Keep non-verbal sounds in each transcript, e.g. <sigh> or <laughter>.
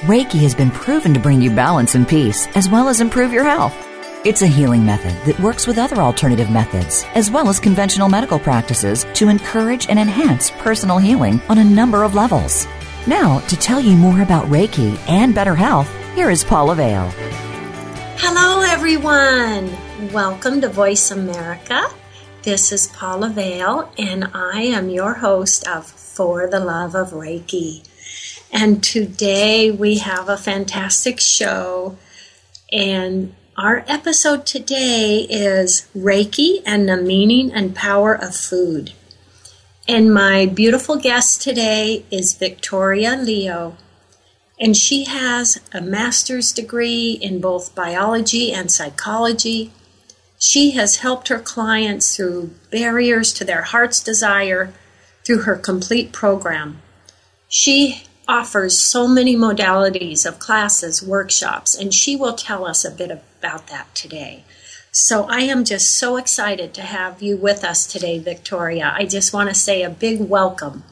Reiki has been proven to bring you balance and peace, as well as improve your health. It's a healing method that works with other alternative methods, as well as conventional medical practices, to encourage and enhance personal healing on a number of levels. Now, to tell you more about Reiki and better health, here is Paula Vale. Hello, everyone. Welcome to Voice America. This is Paula Vale, and I am your host of For the Love of Reiki. And today we have a fantastic show. And our episode today is Reiki and the meaning and power of food. And my beautiful guest today is Victoria Leo. And she has a master's degree in both biology and psychology. She has helped her clients through barriers to their heart's desire through her complete program. She offers so many modalities of classes, workshops, and she will tell us a bit about that today. So I am just so excited to have you with us today, Victoria. I just want to say a big welcome.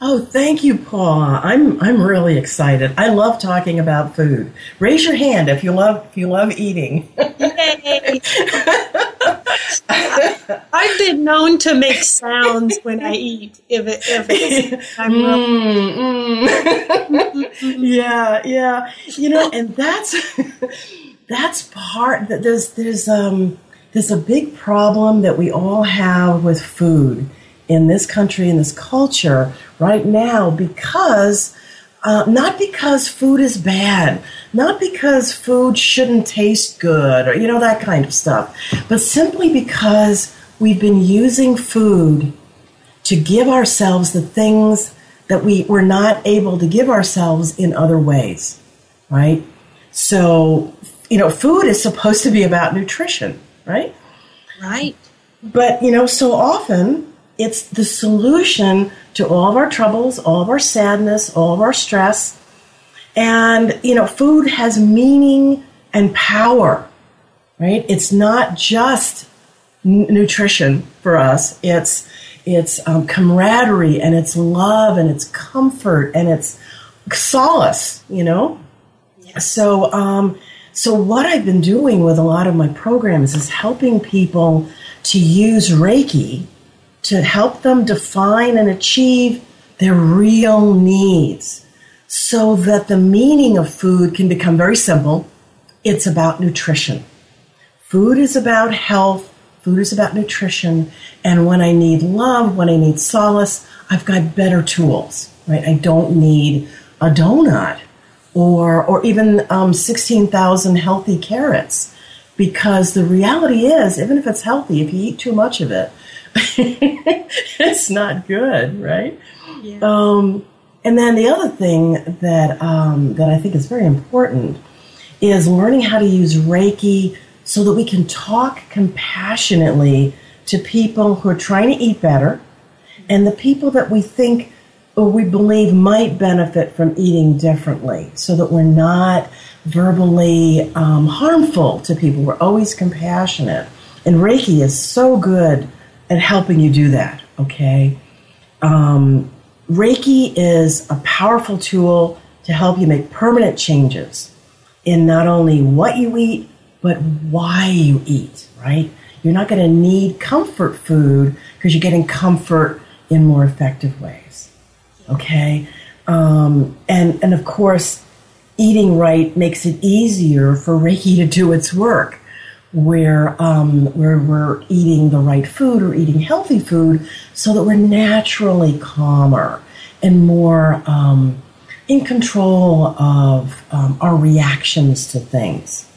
Oh, thank you, Paul. I'm I'm really excited. I love talking about food. Raise your hand if you love if you love eating. <laughs> <laughs> I've been known to make sounds when I eat. If it, if it's, <laughs> I'm mm, mm. <laughs> yeah, yeah. You know, and that's that's part that there's there's um there's a big problem that we all have with food in this country in this culture right now because uh, not because food is bad, not because food shouldn't taste good or, you know, that kind of stuff, but simply because we've been using food to give ourselves the things that we were not able to give ourselves in other ways, right? So, you know, food is supposed to be about nutrition, right? Right. But, you know, so often it's the solution to all of our troubles, all of our sadness, all of our stress. And, you know, food has meaning and power, right? It's not just n- nutrition for us. It's, it's um, camaraderie and it's love and it's comfort and it's solace, you know? Yes. So, um, so what I've been doing with a lot of my programs is helping people to use Reiki to help them define and achieve their real needs so that the meaning of food can become very simple. It's about nutrition. Food is about health. Food is about nutrition. And when I need love, when I need solace, I've got better tools, right? I don't need a donut or, or even um, 16,000 healthy carrots because the reality is, even if it's healthy, if you eat too much of it, <laughs> it's not good, right? Yeah. Um, and then the other thing that um, that I think is very important is learning how to use Reiki so that we can talk compassionately to people who are trying to eat better and the people that we think or we believe might benefit from eating differently so that we're not verbally um, harmful to people. We're always compassionate. And Reiki is so good at helping you do that, okay? Um, Reiki is a powerful tool to help you make permanent changes in not only what you eat, but why you eat, right? You're not going to need comfort food because you're getting comfort in more effective ways, okay? Um, and, and of course, eating right makes it easier for Reiki to do its work where um, where we're eating the right food or eating healthy food, so that we're naturally calmer and more um, in control of um, our reactions to things.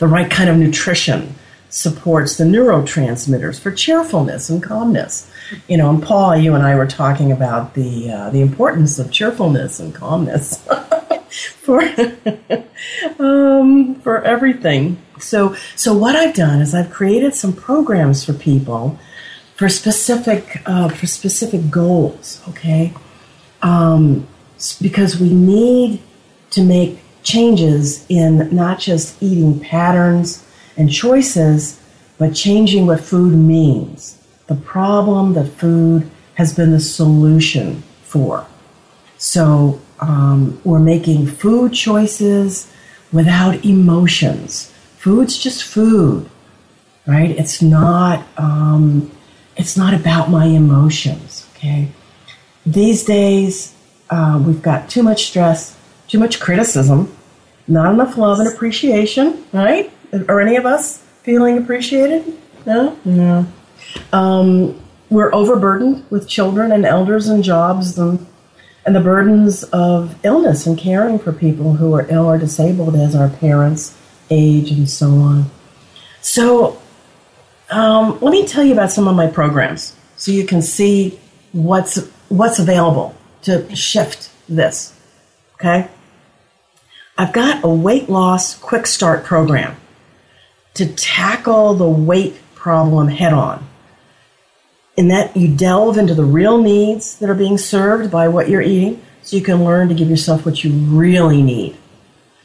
The right kind of nutrition supports the neurotransmitters for cheerfulness and calmness. You know, and Paul, you and I were talking about the uh, the importance of cheerfulness and calmness <laughs> for <laughs> um, for everything. So, so what I've done is I've created some programs for people for specific uh, for specific goals. Okay, um, because we need to make changes in not just eating patterns and choices, but changing what food means. The problem that food has been the solution for. So um, we're making food choices without emotions. Food's just food, right? It's not. Um, it's not about my emotions. Okay. These days, uh, we've got too much stress, too much criticism, not enough love and appreciation. Right? Are any of us feeling appreciated? No. No. Um, we're overburdened with children and elders and jobs and and the burdens of illness and caring for people who are ill or disabled as our parents age and so on. So um, let me tell you about some of my programs so you can see what's what's available to shift this. Okay? I've got a weight loss quick start program to tackle the weight problem head on. In that you delve into the real needs that are being served by what you're eating so you can learn to give yourself what you really need.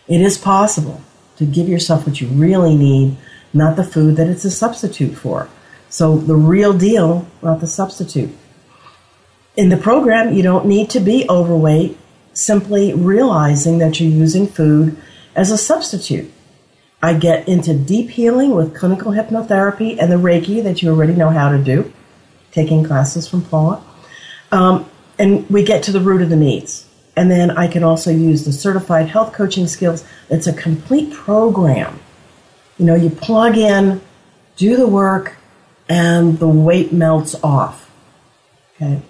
It is possible to give yourself what you really need not the food that it's a substitute for. So the real deal, not the substitute. In the program, you don't need to be overweight, simply realizing that you're using food as a substitute. I get into deep healing with clinical hypnotherapy and the Reiki that you already know how to do, taking classes from Paula. Um, and we get to the root of the needs. And then I can also use the certified health coaching skills. It's a complete program you know, you plug in, do the work, and the weight melts off. Okay.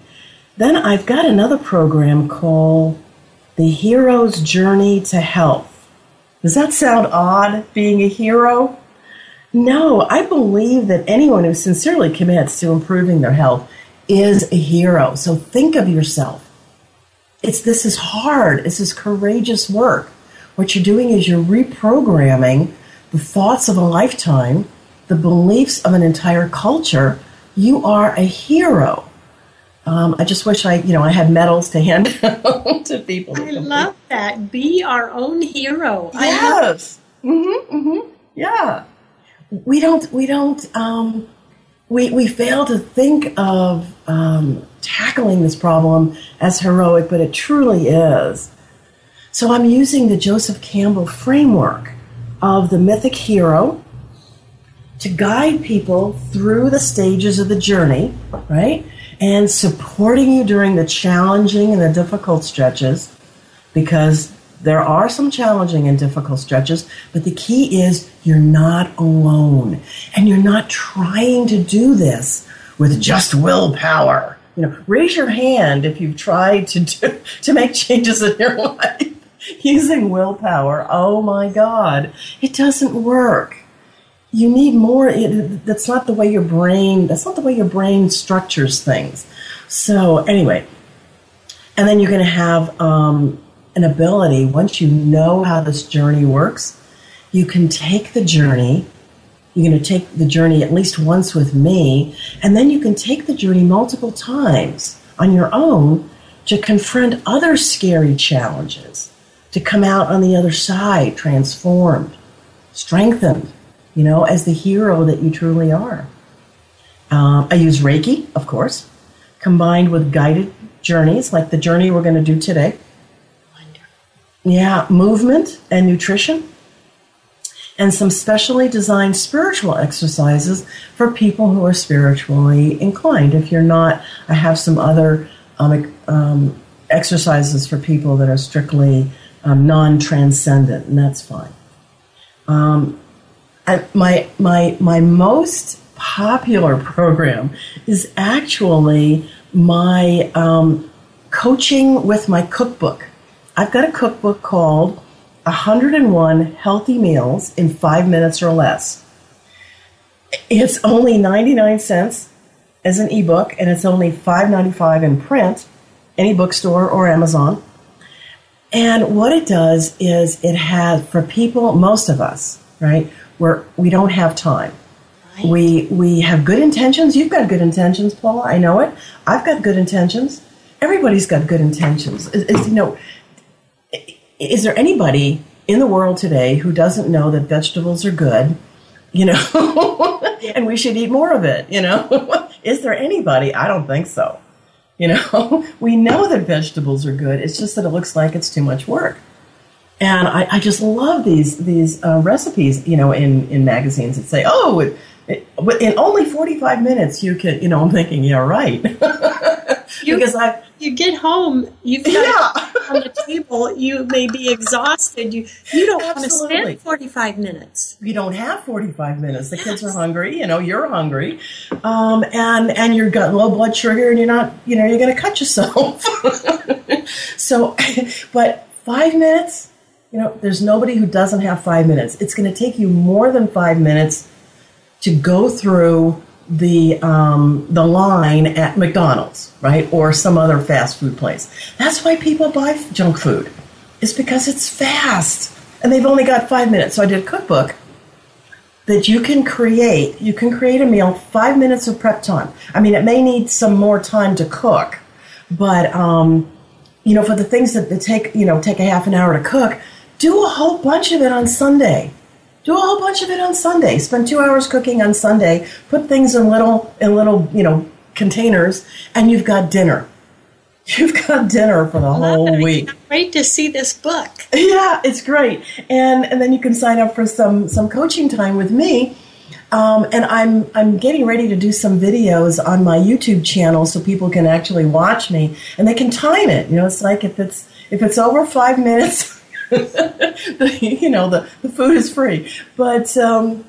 Then I've got another program called The Hero's Journey to Health. Does that sound odd, being a hero? No, I believe that anyone who sincerely commits to improving their health is a hero. So think of yourself. It's this is hard. This is courageous work. What you're doing is you're reprogramming the thoughts of a lifetime, the beliefs of an entire culture, you are a hero. Um, I just wish I, you know, I had medals to hand <laughs> to people. I love that. Be our own hero. Yes. Mm-hmm, mm-hmm. Yeah. We don't. We don't. Um, we we fail to think of um, tackling this problem as heroic, but it truly is. So I'm using the Joseph Campbell framework of the mythic hero to guide people through the stages of the journey, right? And supporting you during the challenging and the difficult stretches because there are some challenging and difficult stretches, but the key is you're not alone. And you're not trying to do this with just willpower. You know, raise your hand if you've tried to do, to make changes in your <laughs> life using willpower. Oh my God, it doesn't work. You need more. It, that's not the way your brain. That's not the way your brain structures things. So anyway, and then you're going to have um, an ability once you know how this journey works. You can take the journey. You're going to take the journey at least once with me, and then you can take the journey multiple times on your own to confront other scary challenges to come out on the other side transformed, strengthened, you know, as the hero that you truly are. Um, I use Reiki, of course, combined with guided journeys like the journey we're going to do today. Yeah, movement and nutrition, and some specially designed spiritual exercises for people who are spiritually inclined. If you're not, I have some other um, um, exercises for people that are strictly um, non-transcendent, and that's fine. Um, I, my my my most popular <laughs> program is actually my um, coaching with my cookbook. I've got a cookbook called 101 healthy meals in five minutes or less. It's only 99 cents as an ebook, and it's only $5.95 in print, any bookstore or Amazon. And what it does is it has, for people, most of us, right, where we don't have time. Right. We, we have good intentions. You've got good intentions, Paula. I know it. I've got good intentions. Everybody's got good intentions. Is, you know, is there anybody in the world today who doesn't know that vegetables are good, you know, <laughs> and we should eat more of it, you know? <laughs> is there anybody? I don't think so. You know, <laughs> we know that vegetables are good. It's just that it looks like it's too much work. And I, I just love these these uh, recipes, you know, in, in magazines that say, oh, it, it, in only 45 minutes you can, you know, I'm thinking, yeah, right. you, because I you get home, you've got yeah. On the table, you may be exhausted. You you don't Absolutely. want to spend 45 minutes. You don't have 45 minutes. The yes. kids are hungry, you know, you're hungry. Um, and and you've got low blood sugar and you're not, you know, you're going to cut yourself. <laughs> so <laughs> but 5 minutes, you know, there's nobody who doesn't have 5 minutes. It's going to take you more than 5 minutes to go through the um, the line at McDonald's, right, or some other fast food place. That's why people buy junk food. It's because it's fast, and they've only got five minutes. So I did a cookbook that you can create. You can create a meal five minutes of prep time. I mean, it may need some more time to cook, but um, you know, for the things that, take you know take a half an hour to cook, do a whole bunch of it on Sunday do a whole bunch of it on Sunday. Spend two hours cooking on Sunday. Put things in little in little you know containers, and you've got dinner. <laughs> You've got dinner for the whole week. Great to see this book. Yeah, it's great, and and then you can sign up for some some coaching time with me. Um, and I'm I'm getting ready to do some videos on my YouTube channel so people can actually watch me and they can time it. You know, it's like if it's if it's over five minutes. <laughs> <laughs> you know, the, the food is free. But, um,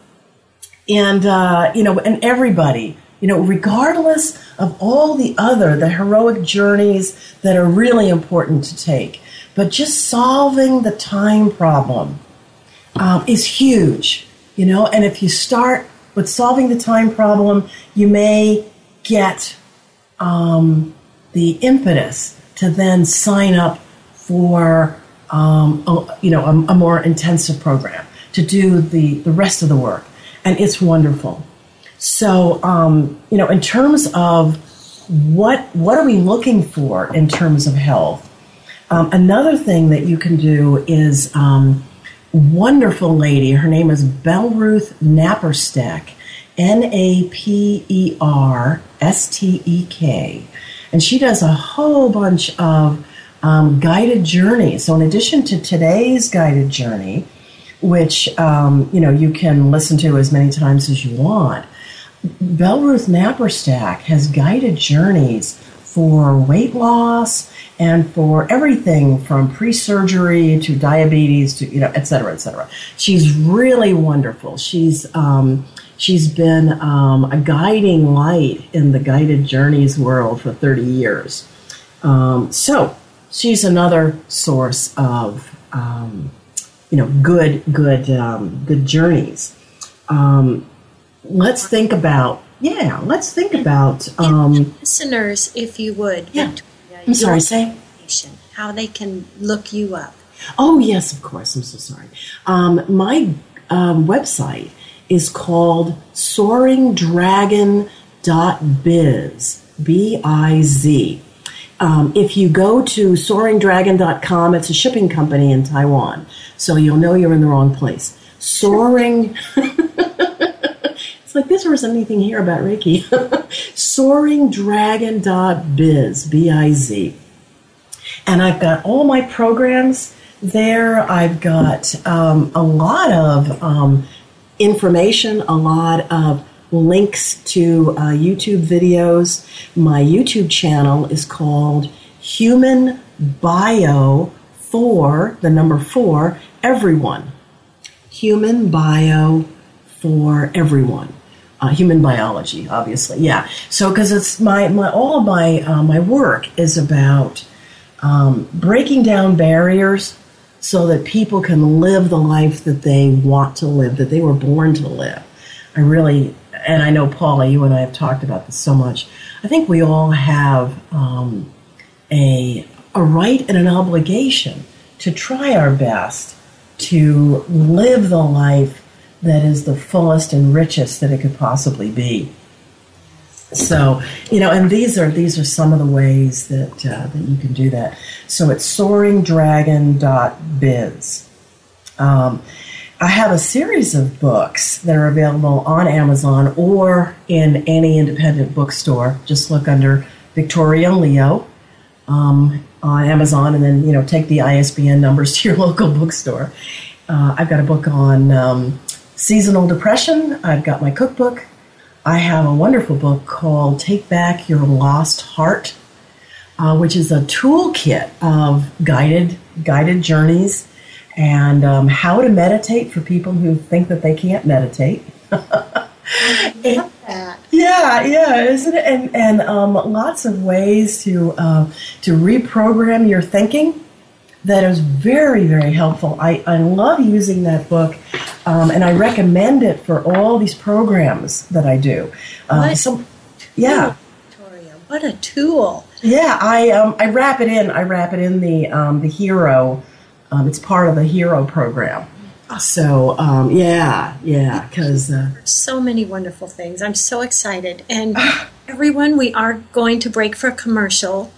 and, uh, you know, and everybody, you know, regardless of all the other, the heroic journeys that are really important to take, but just solving the time problem um, is huge, you know, and if you start with solving the time problem, you may get um, the impetus to then sign up for um, a, you know, a, a, more intensive program to do the, the rest of the work. And it's wonderful. So, um, you know, in terms of what, what are we looking for in terms of health? Um, another thing that you can do is um, wonderful lady. Her name is Belleruth Naperstek, N A P E R S T E K, and she does a whole bunch of um, guided journey. So, in addition to today's guided journey, which um, you know you can listen to as many times as you want, Belleruth Naperstek has guided journeys for weight loss and for everything from pre-surgery to diabetes to you know et cetera et cetera. She's really wonderful. She's um, she's been um, a guiding light in the guided journeys world for 30 years. Um, so she's another source of um, you know good good um, good journeys. Um, let's think about yeah. Let's think about um, listeners, if you would. Yeah. I'm sorry. Say how they can look you up. Oh yes, of course. I'm so sorry. Um, my um, website is called soaringdragon.biz. B I Z. Um, if you go to soaringdragon.com, it's a shipping company in Taiwan, so you'll know you're in the wrong place. Soaring. <laughs> it's like this or anything here about Reiki. <laughs> soaringdragon.biz, B I Z. And I've got all my programs there. I've got um, a lot of um, information, a lot of links to uh, YouTube videos. My YouTube channel is called Human Bio for the number four, everyone. Human Bio for everyone. Uh, human biology, obviously, yeah. So, because it's my, my all of my uh, my work is about um, breaking down barriers so that people can live the life that they want to live, that they were born to live. I really, and I know Paula, you and I have talked about this so much. I think we all have um, a a right and an obligation to try our best to live the life that is the fullest and richest that it could possibly be. So, you know, and these are these are some of the ways that uh, that you can do that. So it's soaringdragon.biz. Um, I have a series of books that are available on Amazon or in any independent bookstore. Just look under Victoria Leo um, on Amazon, and then you know take the ISBN numbers <laughs> to your local bookstore. Uh, I've got a book on um, seasonal depression. I've got my cookbook. I have a wonderful book called Take Back Your Lost Heart, uh, which is a toolkit of guided guided journeys and um, how to meditate for people who think that they can't meditate. and, yeah, yeah, isn't it? And and um, lots of ways to uh, to reprogram your thinking. That is very very helpful. I I love using that book, um, and I recommend it for all these programs that I do. Some, yeah, Victoria, what a tool. Yeah, I um, I wrap it in. I wrap it in the um, the hero. Um, it's part of the hero program. So um, yeah, yeah, because uh, so many wonderful things. I'm so excited, and <sighs> everyone, we are going to break for a commercial,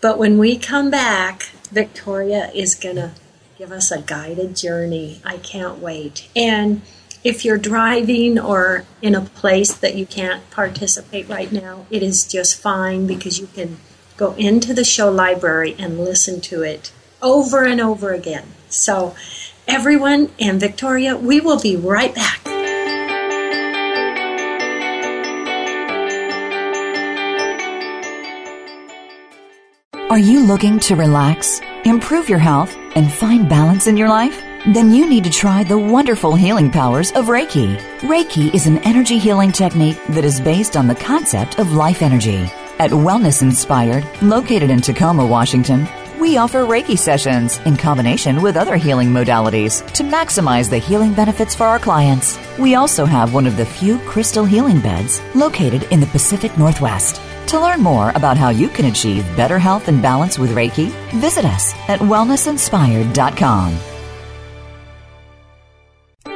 but when we come back, Victoria is gonna give us a guided journey. I can't wait. And if you're driving or in a place that you can't participate right now, it is just fine because you can go into the show library and listen to it over and over again. So everyone, and Victoria. We will be right back. Are you looking to relax, improve your health, and find balance in your life? Then you need to try the wonderful healing powers of Reiki. Reiki is an energy healing technique that is based on the concept of life energy. At Wellness Inspired, located in Tacoma, Washington, we offer Reiki sessions in combination with other healing modalities to maximize the healing benefits for our clients. We also have one of the few crystal healing beds located in the Pacific Northwest. To learn more about how you can achieve better health and balance with Reiki, visit us at wellnessinspired.com.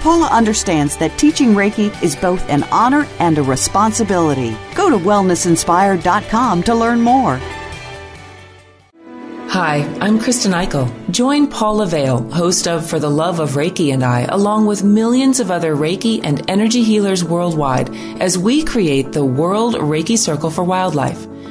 Paula understands that teaching Reiki is both an honor and a responsibility. Go to wellnessinspired.com to learn more. Hi, I'm Kristen Eichel. Join Paula Vale, host of For the Love of Reiki and I, along with millions of other Reiki and energy healers worldwide, as we create the World Reiki Circle for Wildlife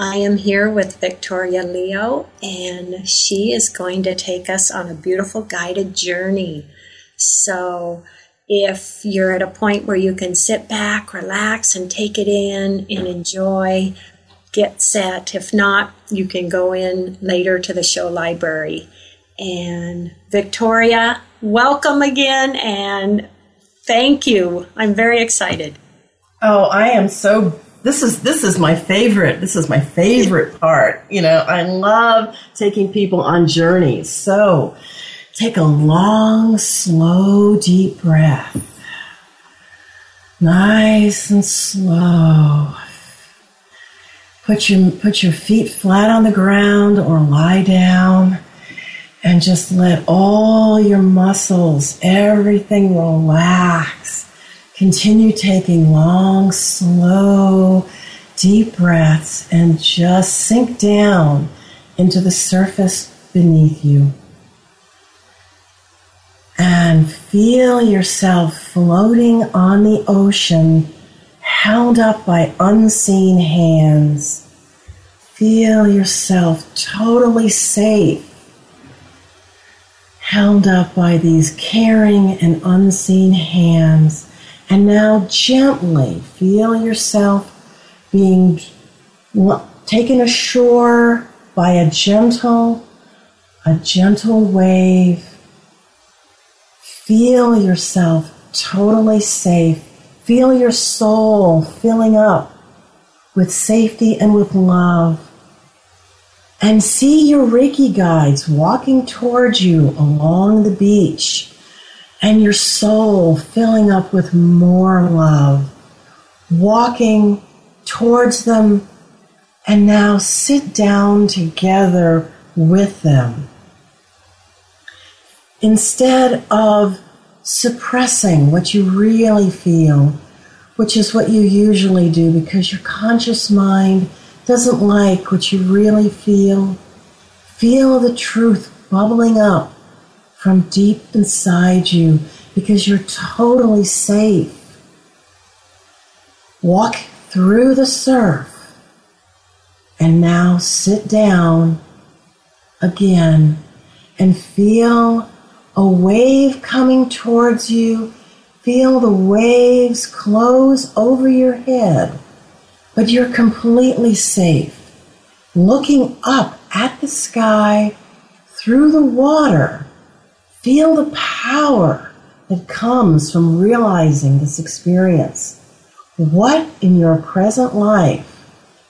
I am here with Victoria Leo, and she is going to take us on a beautiful guided journey. So, if you're at a point where you can sit back, relax, and take it in and enjoy, get set. If not, you can go in later to the show library. And Victoria, welcome again, and thank you. I'm very excited. Oh, I am so this is this is my favorite. This is my favorite part. You know, I love taking people on journeys. So, take a long, slow, deep breath. Nice and slow. Put your put your feet flat on the ground or lie down and just let all your muscles, everything relax Continue taking long, slow, deep breaths and just sink down into the surface beneath you. And feel yourself floating on the ocean, held up by unseen hands. Feel yourself totally safe, held up by these caring and unseen hands and now gently feel yourself being taken ashore by a gentle, a gentle wave. Feel yourself totally safe. Feel your soul filling up with safety and with love. And see your Reiki guides walking towards you along the beach and your soul filling up with more love, walking towards them, and now sit down together with them. Instead of suppressing what you really feel, which is what you usually do because your conscious mind doesn't like what you really feel, feel the truth bubbling up from deep inside you because you're totally safe. Walk through the surf and now sit down again and feel a wave coming towards you. Feel the waves close over your head, but you're completely safe. Looking up at the sky through the water Feel the power that comes from realizing this experience. What in your present life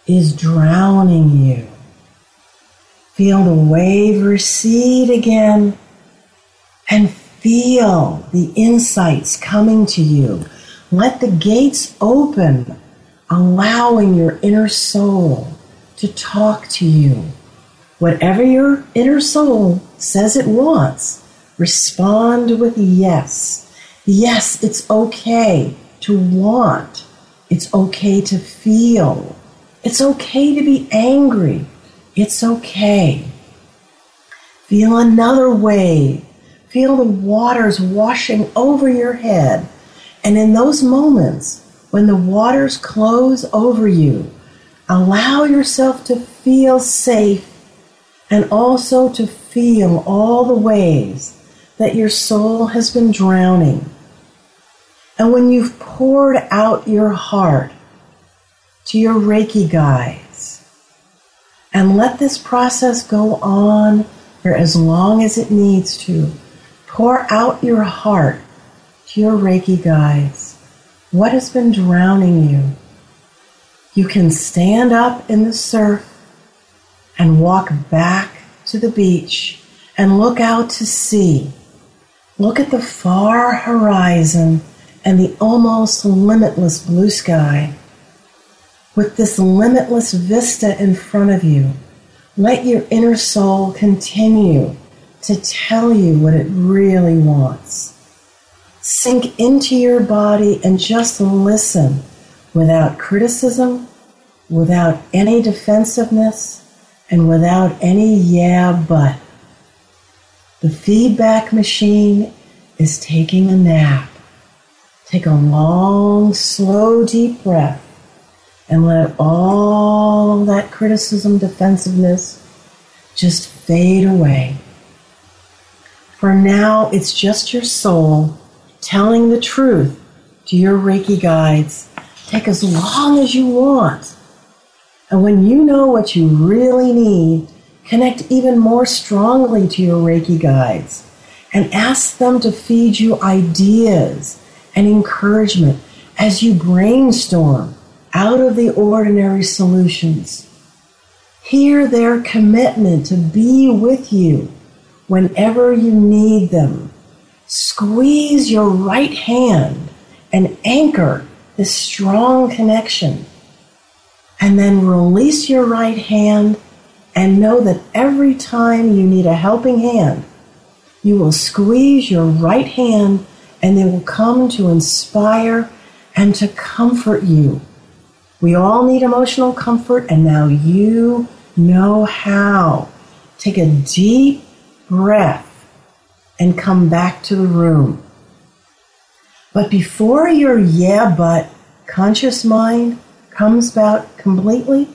is drowning you? Feel the wave recede again and feel the insights coming to you. Let the gates open, allowing your inner soul to talk to you. Whatever your inner soul says it wants, Respond with yes. Yes, it's okay to want. It's okay to feel. It's okay to be angry. It's okay. Feel another wave. Feel the waters washing over your head. And in those moments, when the waters close over you, allow yourself to feel safe and also to feel all the ways that your soul has been drowning. And when you've poured out your heart to your Reiki guides, and let this process go on for as long as it needs to, pour out your heart to your Reiki guides. What has been drowning you? You can stand up in the surf and walk back to the beach and look out to sea Look at the far horizon and the almost limitless blue sky. With this limitless vista in front of you, let your inner soul continue to tell you what it really wants. Sink into your body and just listen without criticism, without any defensiveness, and without any yeah but. The feedback machine is taking a nap. Take a long, slow, deep breath and let all that criticism, defensiveness just fade away. For now, it's just your soul telling the truth to your Reiki guides. Take as long as you want. And when you know what you really need, connect even more strongly to your Reiki guides and ask them to feed you ideas and encouragement as you brainstorm out of the ordinary solutions. Hear their commitment to be with you whenever you need them. Squeeze your right hand and anchor this strong connection. And then release your right hand and know that every time you need a helping hand, you will squeeze your right hand and they will come to inspire and to comfort you. We all need emotional comfort, and now you know how. Take a deep breath and come back to the room. But before your yeah, but conscious mind comes about completely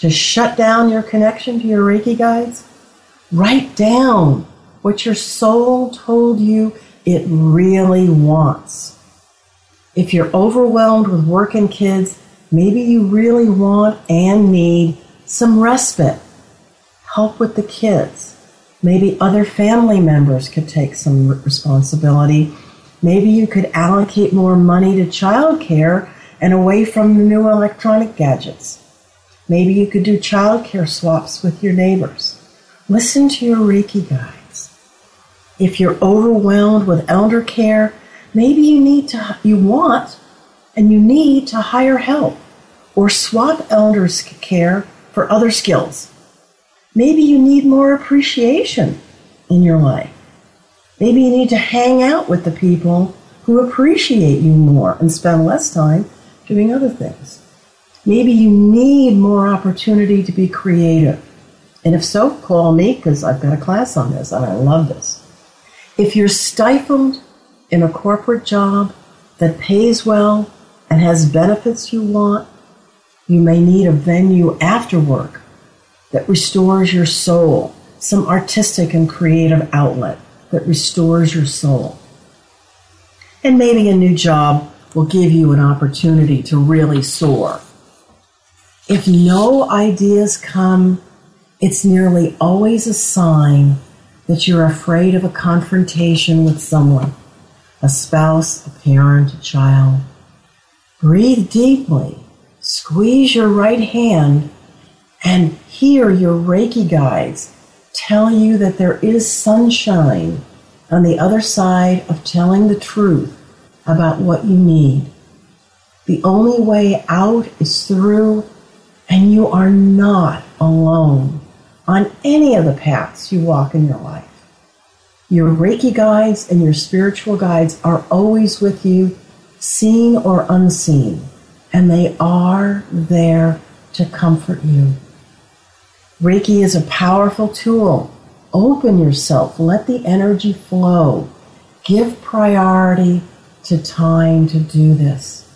to shut down your connection to your Reiki guides, write down what your soul told you it really wants. If you're overwhelmed with work and kids, maybe you really want and need some respite, help with the kids. Maybe other family members could take some responsibility. Maybe you could allocate more money to childcare and away from the new electronic gadgets. Maybe you could do childcare swaps with your neighbors. Listen to your Reiki guides. If you're overwhelmed with elder care, maybe you need to, you want and you need to hire help or swap elders care for other skills. Maybe you need more appreciation in your life. Maybe you need to hang out with the people who appreciate you more and spend less time doing other things. Maybe you need more opportunity to be creative. And if so, call me because I've got a class on this and I love this. If you're stifled in a corporate job that pays well and has benefits you want, you may need a venue after work that restores your soul, some artistic and creative outlet that restores your soul. And maybe a new job will give you an opportunity to really soar. If no ideas come, it's nearly always a sign that you're afraid of a confrontation with someone a spouse, a parent, a child. Breathe deeply, squeeze your right hand, and hear your Reiki guides tell you that there is sunshine on the other side of telling the truth about what you need. The only way out is through, and you are not alone on any of the paths you walk in your life. Your Reiki guides and your spiritual guides are always with you, seen or unseen, and they are there to comfort you. Reiki is a powerful tool. Open yourself, let the energy flow. Give priority to time to do this.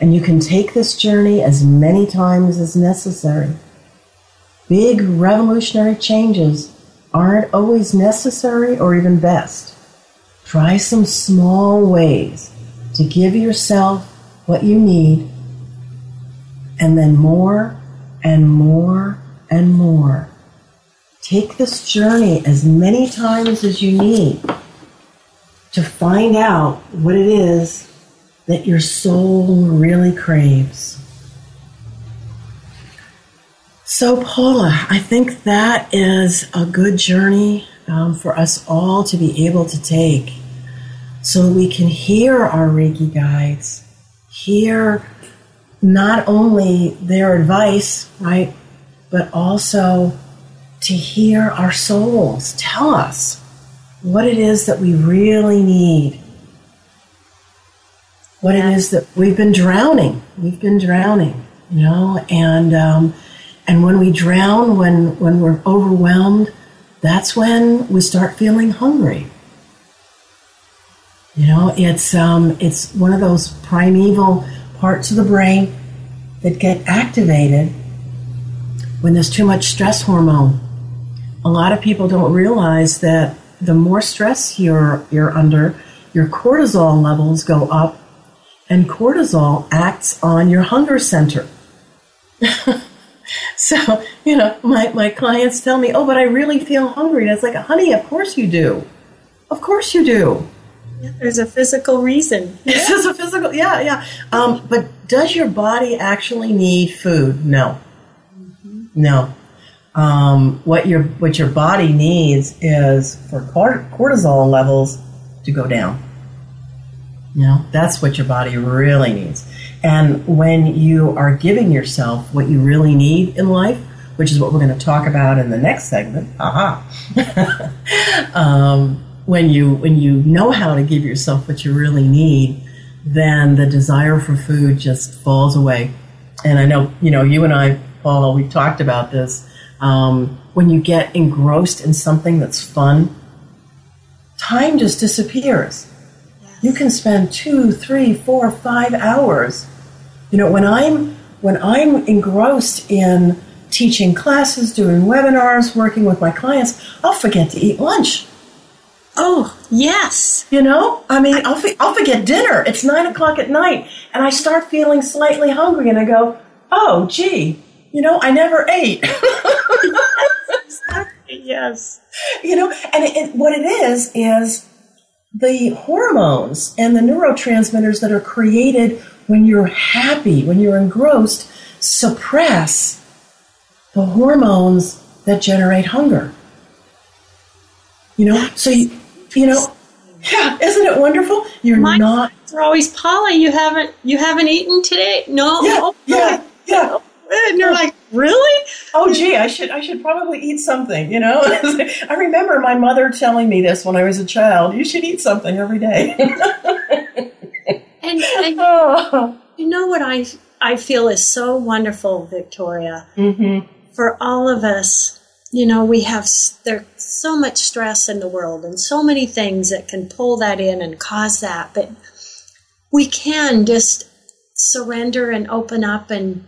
And you can take this journey as many times as necessary. Big revolutionary changes aren't always necessary or even best. Try some small ways to give yourself what you need, and then more and more and more. Take this journey as many times as you need to find out what it is that your soul really craves. So, Paula, I think that is a good journey um, for us all to be able to take so we can hear our Reiki guides, hear not only their advice, right, but also to hear our souls tell us what it is that we really need. What it is that we've been drowning. We've been drowning, you know, and um, and when we drown, when, when we're overwhelmed, that's when we start feeling hungry. You know, it's, um, it's one of those primeval parts of the brain that get activated when there's too much stress hormone. A lot of people don't realize that the more stress you're, you're under, your cortisol levels go up, and cortisol acts on your hunger center. <laughs> so, you know, my, my clients tell me, oh, but I really feel hungry. And it's like, honey, of course you do. Of course you do. Yeah, there's a physical reason. <laughs> This is a physical, yeah, yeah. Um, but does your body actually need food? No. Mm-hmm. No. Um, what your what your body needs is for cortisol levels to go down. You know, that's what your body really needs. And when you are giving yourself what you really need in life, which is what we're going to talk about in the next segment, aha. <laughs> um, when you when you know how to give yourself what you really need, then the desire for food just falls away. And I know you know you and I, Paula, we've talked about this. Um, when you get engrossed in something that's fun, time just disappears. You can spend two, three, four, five hours. You know, when I'm when I'm engrossed in teaching classes, doing webinars, working with my clients, I'll forget to eat lunch. Oh, yes. You know, I mean, I'll, I'll forget dinner. It's nine o'clock at night, and I start feeling slightly hungry, and I go, oh, gee, you know, I never ate. <laughs> yes. <laughs> You know, and it, it, what it is, is the hormones and the neurotransmitters that are created when you're happy, when you're engrossed, suppress the hormones that generate hunger. You know, so you, you know, yeah, <laughs> isn't it wonderful? You're My not. They're always Paula. You haven't you haven't eaten today? No. Yeah, oh, yeah, yeah. Oh, and you're like, really? Oh, gee, I should I should probably eat something. You know, <laughs> I remember my mother telling me this when I was a child. You should eat something every day. and, and <laughs> oh. you know what I I feel is so wonderful, Victoria, mm-hmm. for all of us you know, we have there's so much stress in the world and so many things that can pull that in and cause that, but we can just surrender and open up and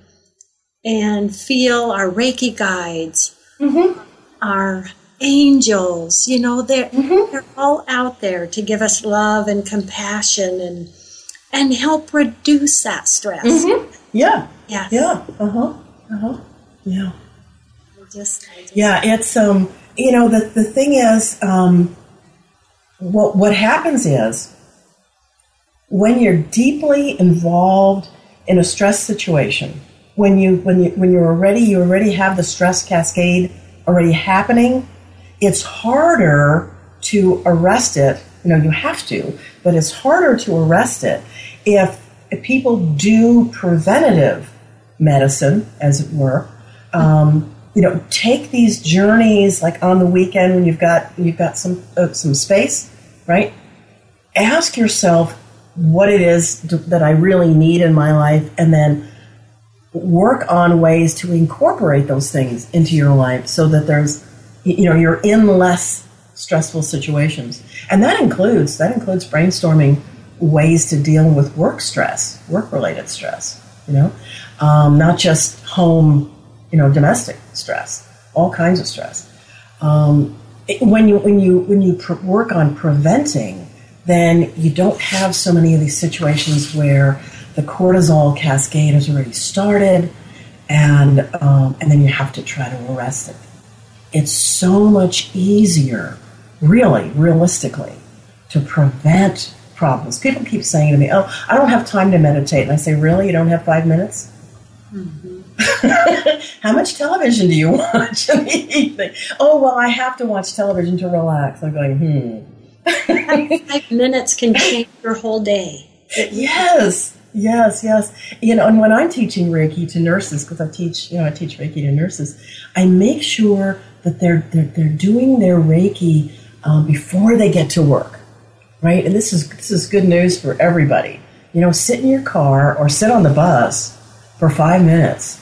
and feel our Reiki guides, mm-hmm. our angels. You know, they're mm-hmm. they're all out there to give us love and compassion and and help reduce that stress. Mm-hmm. Yeah. Yes. Yeah. Uh huh. Uh huh. Yeah just, I just yeah, it's um, you know, the the thing is, um, what what happens is when you're deeply involved in a stress situation, when you when you when you're already you already have the stress cascade already happening, it's harder to arrest it. You know, you have to, but it's harder to arrest it if, if people do preventative medicine, as it were. Um, you know, take these journeys like on the weekend when you've got you've got some uh, some space, right? Ask yourself what it is that I really need in my life, and then work on ways to incorporate those things into your life so that there's you know you're in less stressful situations, and that includes that includes brainstorming ways to deal with work stress, work related stress. You know, um, not just home you know, domestic stress, all kinds of stress. Um, it, when you when you when you pr- work on preventing, then you don't have so many of these situations where the cortisol cascade has already started, and um, and then you have to try to arrest it. It's so much easier, really, realistically, to prevent problems. People keep saying to me, "Oh, I don't have time to meditate," and I say, "Really? You don't have five minutes?" Mm-hmm. <laughs> How much television do you <laughs> watch in the evening? Oh, well, I have to watch television to relax. I'm going, hmm. <laughs> Five minutes can change your whole day. yes, yes, yes. You know, and when I'm teaching Reiki to nurses, because I teach, you know, I teach Reiki to nurses, I make sure that they're they're, they're doing their Reiki um, before they get to work, right? And this is this is good news for everybody. You know, sit in your car or sit on the bus for five minutes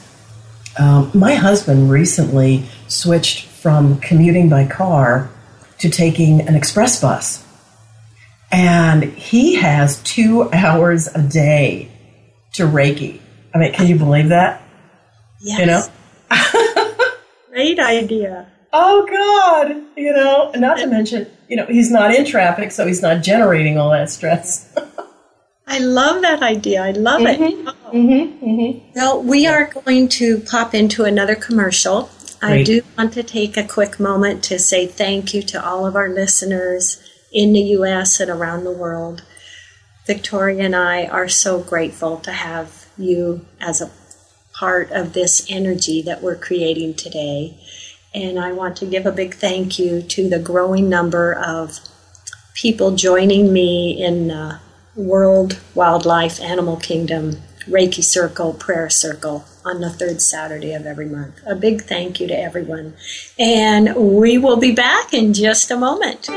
um, my husband recently switched from commuting by car to taking an express bus. And he has two hours a day to Reiki. I mean, can you believe that? Yes. You know? <laughs> Great idea. Oh God! You know, not to mention, you know, he's not in traffic, so he's not generating all that stress. <laughs> I love that idea. I love it. mm-hmm, mm-hmm. Well, we are going to pop into another commercial. I do want to take a quick moment to say thank you to all of our listeners in the U.S. and around the world. Victoria and I are so grateful to have you as a part of this energy that we're creating today. And I want to give a big thank you to the growing number of people joining me in uh, World Wildlife Animal Kingdom Reiki Circle Prayer Circle on the third Saturday of every month. A big thank you to everyone. And we will be back in just a moment.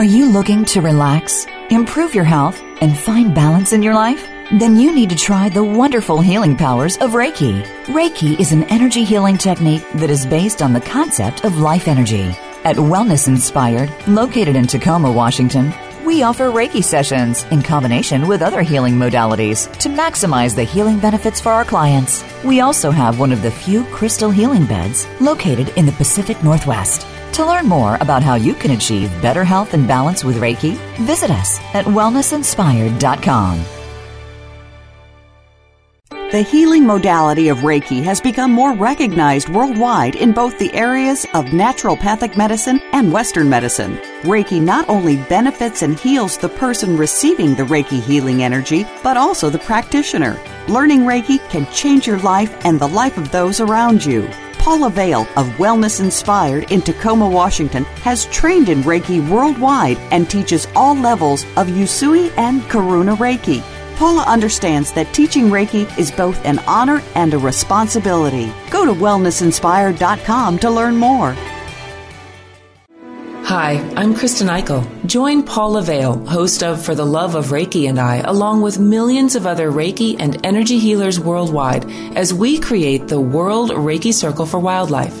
Are you looking to relax, improve your health, and find balance in your life? Then you need to try the wonderful healing powers of Reiki. Reiki is an energy healing technique that is based on the concept of life energy. At Wellness Inspired, located in Tacoma, Washington, we offer Reiki sessions in combination with other healing modalities to maximize the healing benefits for our clients. We also have one of the few crystal healing beds located in the Pacific Northwest. To learn more about how you can achieve better health and balance with Reiki, visit us at wellnessinspired.com. The healing modality of Reiki has become more recognized worldwide in both the areas of naturopathic medicine and Western medicine. Reiki not only benefits and heals the person receiving the Reiki healing energy, but also the practitioner. Learning Reiki can change your life and the life of those around you. Paula Vale of Wellness Inspired in Tacoma, Washington has trained in Reiki worldwide and teaches all levels of Usui and Karuna Reiki. Paula understands that teaching Reiki is both an honor and a responsibility. Go to wellnessinspired.com to learn more. Hi, I'm Kristen Eichel. Join Paula Vale, host of For the Love of Reiki and I, along with millions of other Reiki and energy healers worldwide, as we create the World Reiki Circle for Wildlife.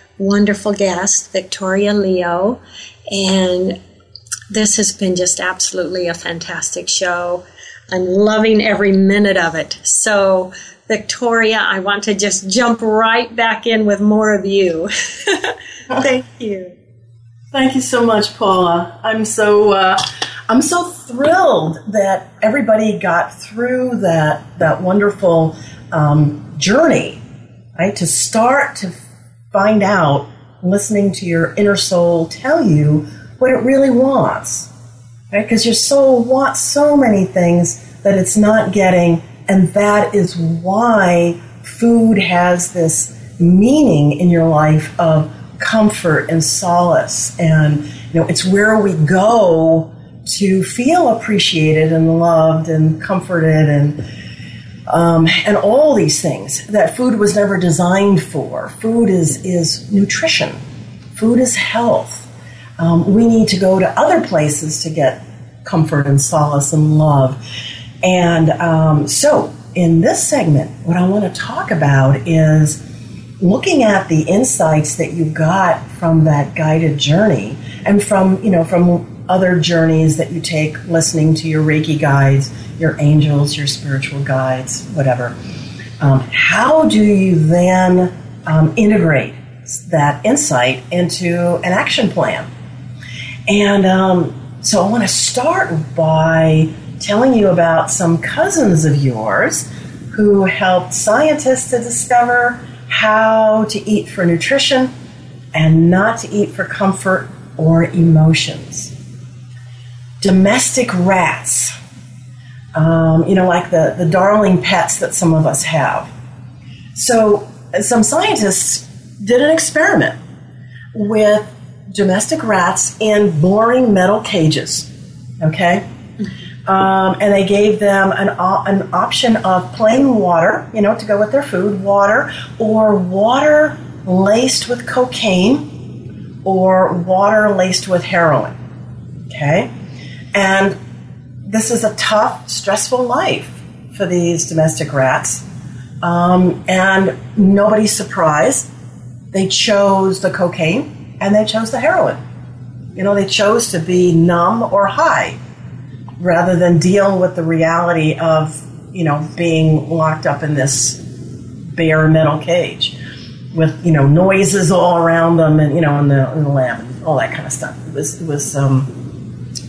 wonderful guest, Victoria Leo. And this has been just absolutely a fantastic show. I'm loving every minute of it. So, Victoria, I want to just jump right back in with more of you. <laughs> Thank you. Thank you so much, Paula. I'm so uh, I'm so thrilled that everybody got through that that wonderful um, journey, right? To start to find out, listening to your inner soul tell you what it really wants, right? Because your soul wants so many things that it's not getting, and that is why food has this meaning in your life of comfort and solace and you know it's where we go to feel appreciated and loved and comforted and um, and all these things that food was never designed for. Food is is nutrition. Food is health. Um, we need to go to other places to get comfort and solace and love. And um, so in this segment, what I want to talk about is looking at the insights that you got from that guided journey and from, you know, from other journeys that you take listening to your Reiki guides, your angels, your spiritual guides, whatever. Um, how do you then um, integrate that insight into an action plan? And um, so I want to start by telling you about some cousins of yours who helped scientists to discover how to eat for nutrition and not to eat for comfort or emotions. Domestic rats, um, you know, like the, the darling pets that some of us have. So, some scientists did an experiment with domestic rats in boring metal cages. Okay? Um, and they gave them an, an option of plain water, you know, to go with their food, water, or water laced with cocaine, or water laced with heroin. Okay? And this is a tough, stressful life for these domestic rats. Um, and nobody's surprised. They chose the cocaine and they chose the heroin. You know, they chose to be numb or high rather than deal with the reality of, you know, being locked up in this bare metal cage with, you know, noises all around them and, you know, in the, in the lab and all that kind of stuff. It was, it was, um,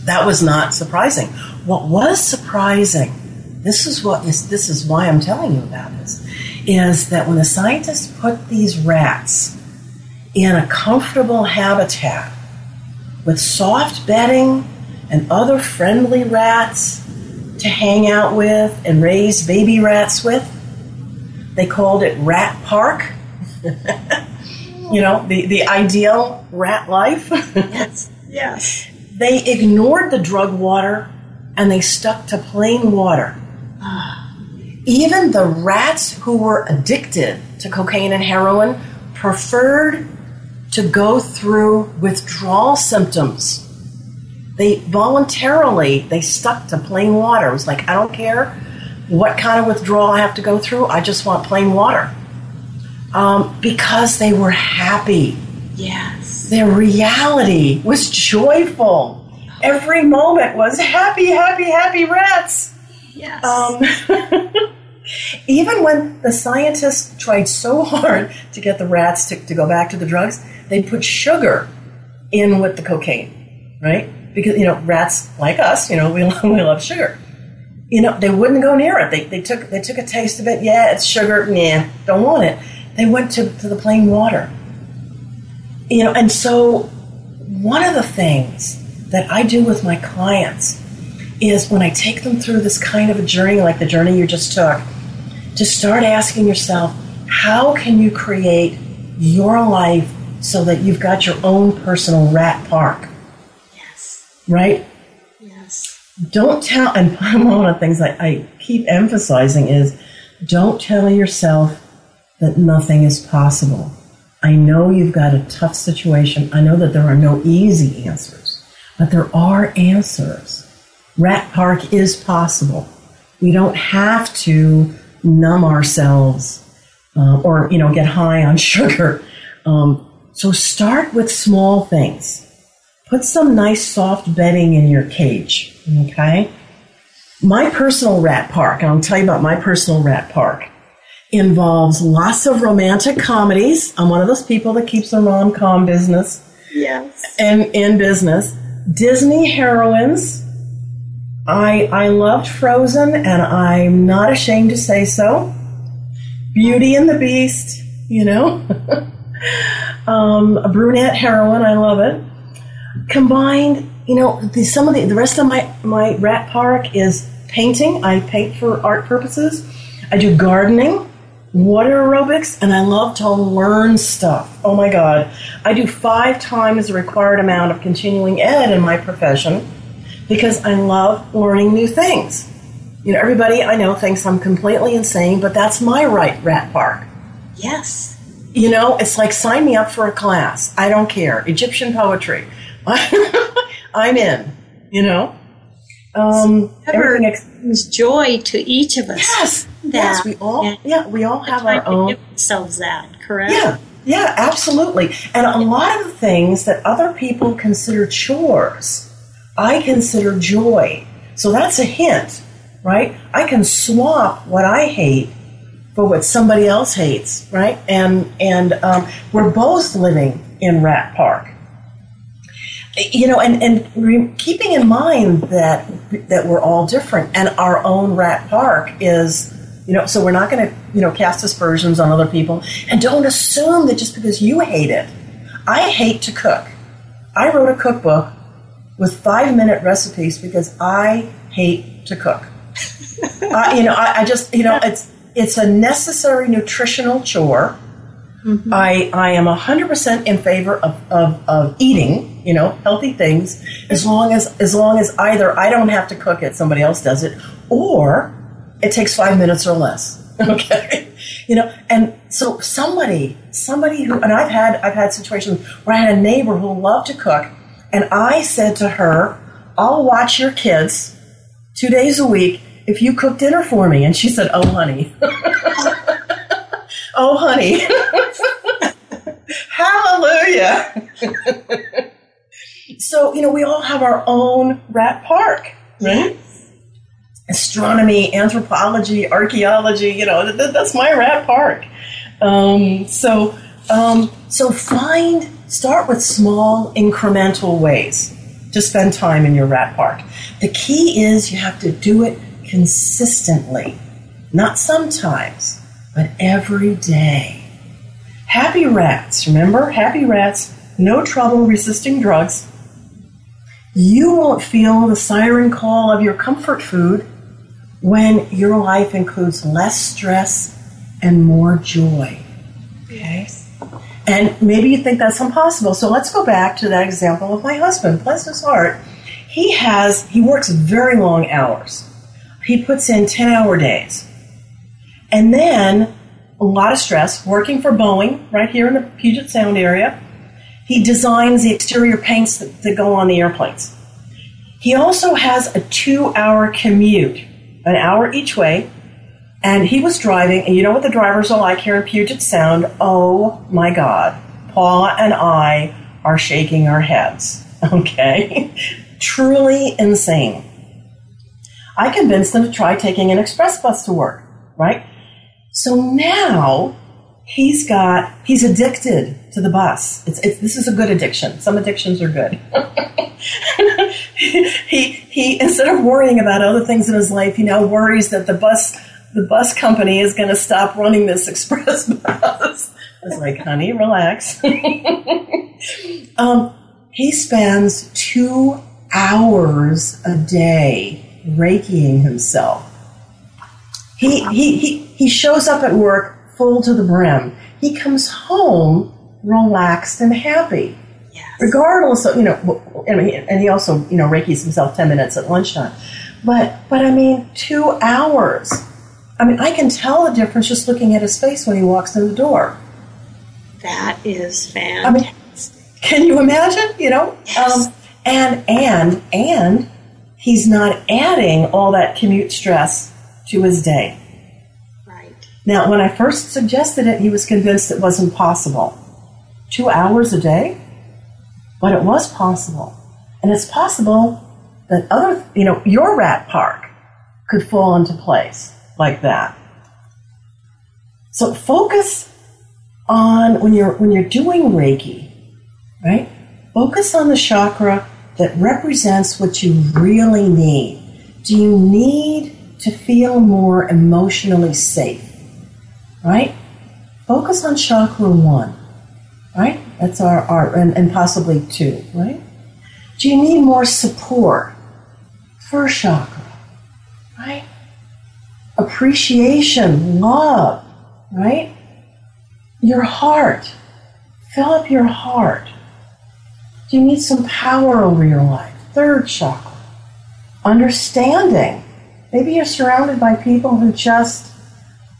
that was not surprising. What was surprising, this is what is, this is why I'm telling you about this, is that when the scientists put these rats in a comfortable habitat with soft bedding and other friendly rats to hang out with and raise baby rats with. They called it Rat Park. <laughs> you know, the, the ideal rat life. yes, <laughs> yes. They ignored the drug water and they stuck to plain water. Even the rats who were addicted to cocaine and heroin preferred to go through withdrawal symptoms they voluntarily they stuck to plain water. It was like I don't care what kind of withdrawal I have to go through. I just want plain water um, because they were happy. Yes, their reality was joyful. Every moment was happy, happy, happy rats. Yes. Um, <laughs> even when the scientists tried so hard to get the rats to, to go back to the drugs, they put sugar in with the cocaine, right? because you know rats like us, you know, we <laughs> love, we love sugar. You know, they wouldn't go near it. They, they took they took a taste of it. Yeah, it's sugar. Yeah, don't want it. They went to, to the plain water. You know, and so one of the things that I do with my clients is when I take them through this kind of a journey, like the journey you just took, to start asking yourself, how can you create your life so that you've got your own personal rat park? Yes. Right? Yes. Don't tell, and <laughs> one of the things I, I keep emphasizing is don't tell yourself that nothing is possible. I know you've got a tough situation. I know that there are no easy answers, but there are answers. Rat Park is possible. We don't have to numb ourselves uh, or you know get high on <laughs> sugar. Um, so start with small things put some nice soft bedding in your cage. Okay? My personal rat park, and I'll tell you about my personal rat park, involves lots of romantic comedies. I'm one of those people that keeps the rom com business. Yes. And in business. Disney heroines. I I loved Frozen and I'm not ashamed to say so. Beauty and the Beast, you know. <laughs> um, a brunette heroine, I love it combined, you know, the, some of the the rest of my my rat park is painting. I paint for art purposes. I do gardening, water aerobics, and I love to learn stuff. Oh my god, I do five times the required amount of continuing ed in my profession because I love learning new things. You know, everybody I know thinks I'm completely insane, but that's my right rat park. Yes. You know, it's like sign me up for a class. I don't care. Egyptian poetry. <laughs> I'm in, you know? Um, everything ex- brings joy to each of us. yes, That- yes, we all, yeah. yeah, we all have our own. ourselves that, correct? Yeah, yeah, absolutely. And a lot of the things that other people consider chores, I consider joy. So that's a hint, right? I can swap what I hate for what somebody else hates, right? And and um, we're both living in Rat Park. You know, and and re- keeping in mind that that we're all different, and our own Rat Park is you know, so we're not going to, you know, cast aspersions on other people. And don't assume that just because you hate it. I hate to cook. I wrote a cookbook with five minute recipes because I hate to cook. <laughs> I, you know, I, I just, you know, it's it's a necessary nutritional chore. Mm-hmm. I, I am 100% in favor of, of, of eating, you know, healthy things as long as as long as either I don't have to cook it, somebody else does it, or it takes five minutes or less. <laughs> Okay, you know, and so somebody, somebody who, and I've had, I've had situations where I had a neighbor who loved to cook, and I said to her, "I'll watch your kids two days a week if you cook dinner for me." And she said, "Oh, honey, <laughs> oh, honey, <laughs> hallelujah." So you know, we all have our own rat park, right? astronomy, anthropology, archaeology. You know, th- th- that's my rat park. Um, so, um, so find start with small incremental ways to spend time in your rat park. The key is you have to do it consistently, not sometimes, but every day. Happy rats, remember? Happy rats, no trouble resisting drugs. You won't feel the siren call of your comfort food when your life includes less stress and more joy. Okay? And maybe you think that's impossible. So let's go back to that example of my husband. Bless his heart. He has, he works very long hours. He puts in 10 hour days. And then a lot of stress, working for Boeing right here in the Puget Sound area. He designs the exterior paints that, that go on the airplanes. He also has a two hour commute, an hour each way. And he was driving, and you know what the drivers are like here in Puget Sound? Oh my God. Paula and I are shaking our heads. <laughs> Okay? Truly insane. I convinced them to try taking an express bus to work, right? So now he's got, he's addicted to the bus. It's, it's, this is a good addiction. Some addictions are good. <laughs> he, he, instead of worrying about other things in his life, he now worries that the bus, the bus company is going to stop running this <laughs> express bus. I was like, honey, relax. <laughs> um, he spends two hours a day reikiing himself. He, he, he, he shows up at work full to the brim. He comes home relaxed and happy. Yes. Regardless of, you know, and he also, you know, Reiki's himself 10 minutes at lunchtime. But, but I mean, two hours. I mean, I can tell the difference just looking at his face when he walks in the door. That is I mean, fantastic. can you imagine? You know, Yes. um, and and and he's not adding all that commute stress to his day. Now, when I first suggested it, he was convinced it wasn't possible. Two hours a day, but it was possible, and it's possible that other, you know, your rat park could fall into place like that. So focus on when you're when you're doing Reiki, right? Focus on the chakra that represents what you really need. Do you need to feel more emotionally safe? Right? Focus on chakra one. Right? That's our, our and, and possibly two, right? Do you need more support? First chakra. Right? Appreciation, love, right? Your heart. Fill up your heart. Do you need some power over your life? Third chakra. Understanding. Maybe you're surrounded by people who just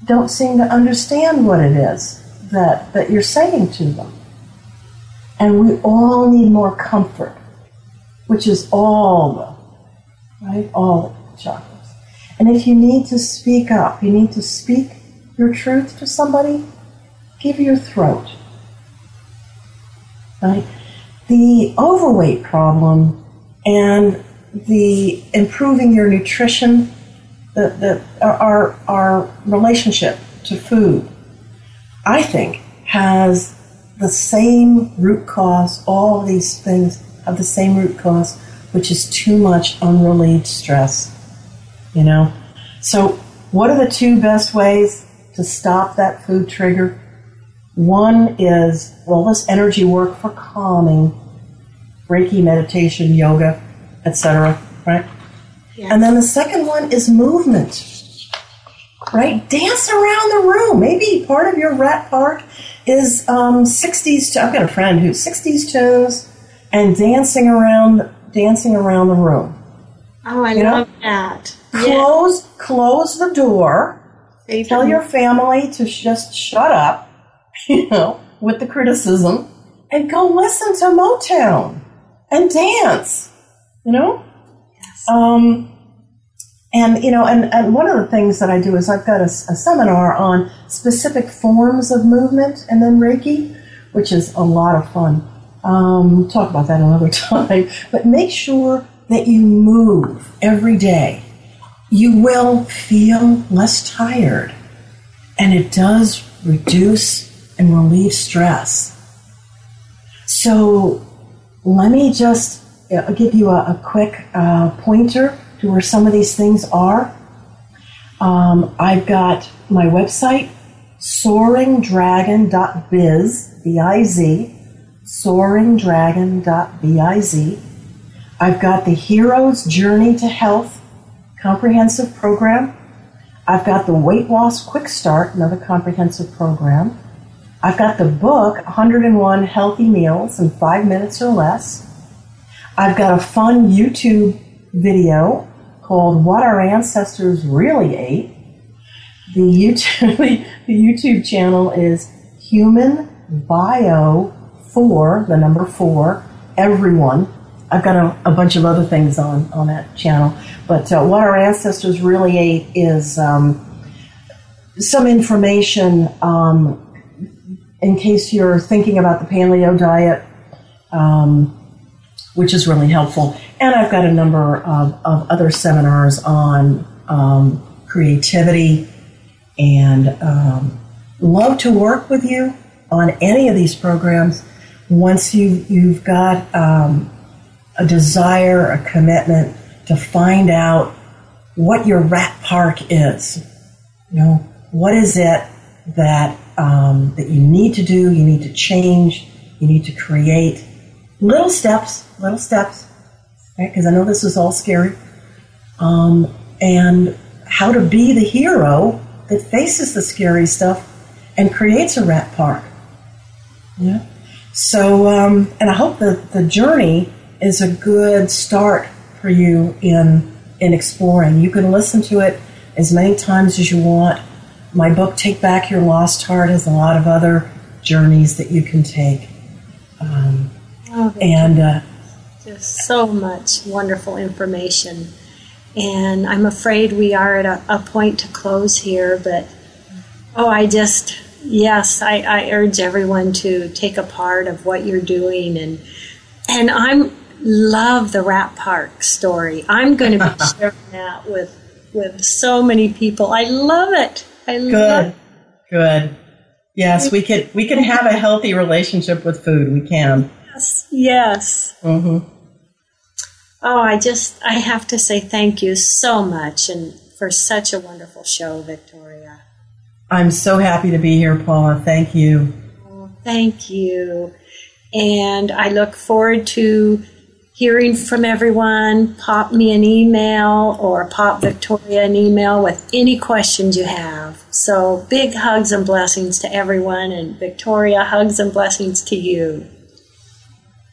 don't seem to understand what it is that, that you're saying to them. And we all need more comfort, which is all the right? All the chakras. And if you need to speak up, you need to speak your truth to somebody, give your throat. Right? The overweight problem and the improving your nutrition, the, the, our, our relationship to food, I think, has the same root cause. All of these things have the same root cause, which is too much unrelieved stress. You know? So, what are the two best ways to stop that food trigger? One is, well, this energy work for calming, Reiki meditation, yoga, etc., right? Yeah. And then the second one is movement. Right? Dance around the room. Maybe part of your rat park is um, 60s. I've got a friend who's 60s tunes and dancing around, dancing around the room. Oh, I you love know? that. Close, close the door. Tell your family to just shut up, <laughs> you know, with the criticism, and go listen to Motown and dance. You know. Um, and you know, and, and one of the things that I do is I've got a, a seminar on specific forms of movement and then Reiki, which is a lot of fun. Um, talk about that another <laughs> time. But make sure that you move every day. You will feel less tired, and it does reduce and relieve stress. So, let me just uh, give you a, a quick uh, pointer to where some of these things are. Um, I've got my website, soaringdragon.biz, B-I-Z, soaringdragon.biz. I've got the Hero's Journey to Health comprehensive program. I've got the Weight Loss Quick Start, another comprehensive program. I've got the book, 101 Healthy Meals in Five Minutes or Less. I've got a fun YouTube video called What Our Ancestors Really Ate. The YouTube, <laughs> the YouTube channel is Human Bio 4, the number 4, everyone. I've got a, a bunch of other things on, on that channel. But uh, What Our Ancestors Really Ate is um, some information um, in case you're thinking about the paleo diet. Um, which is really helpful. And I've got a number of, of other seminars on um, creativity and um, love to work with you on any of these programs once you, you've got um, a desire, a commitment to find out what your rat park is. You know, what is it that um, that you need to do, you need to change, you need to create little steps, little steps, right? Because I know this is all scary. Um, and how to be the hero that faces the scary stuff and creates a rat park. Yeah. So, um, and I hope that the journey is a good start for you in in exploring. You can listen to it as many times as you want. My book, Take Back Your Lost Heart, has a lot of other journeys that you can take. Um, Oh, and uh, just so much wonderful information. And I'm afraid we are at a, a, point to close here, but oh, I just, yes, I, I urge everyone to take a part of what you're doing. And, and I'm, love the Rat Park story. I'm going to be <laughs> sharing that with, with so many people. I love it. I Good. love it. Good. Yes, we can we can have a healthy relationship with food. We can. Yes, yes. Mm-hmm. Oh, I just, I have to say thank you so much and for such a wonderful show, Victoria. I'm so happy to be here, Paula. Thank you. Oh, thank you. And I look forward to hearing from everyone. Pop me an email or pop Victoria an email with any questions you have. So big hugs and blessings to everyone, and Victoria, hugs and blessings to you.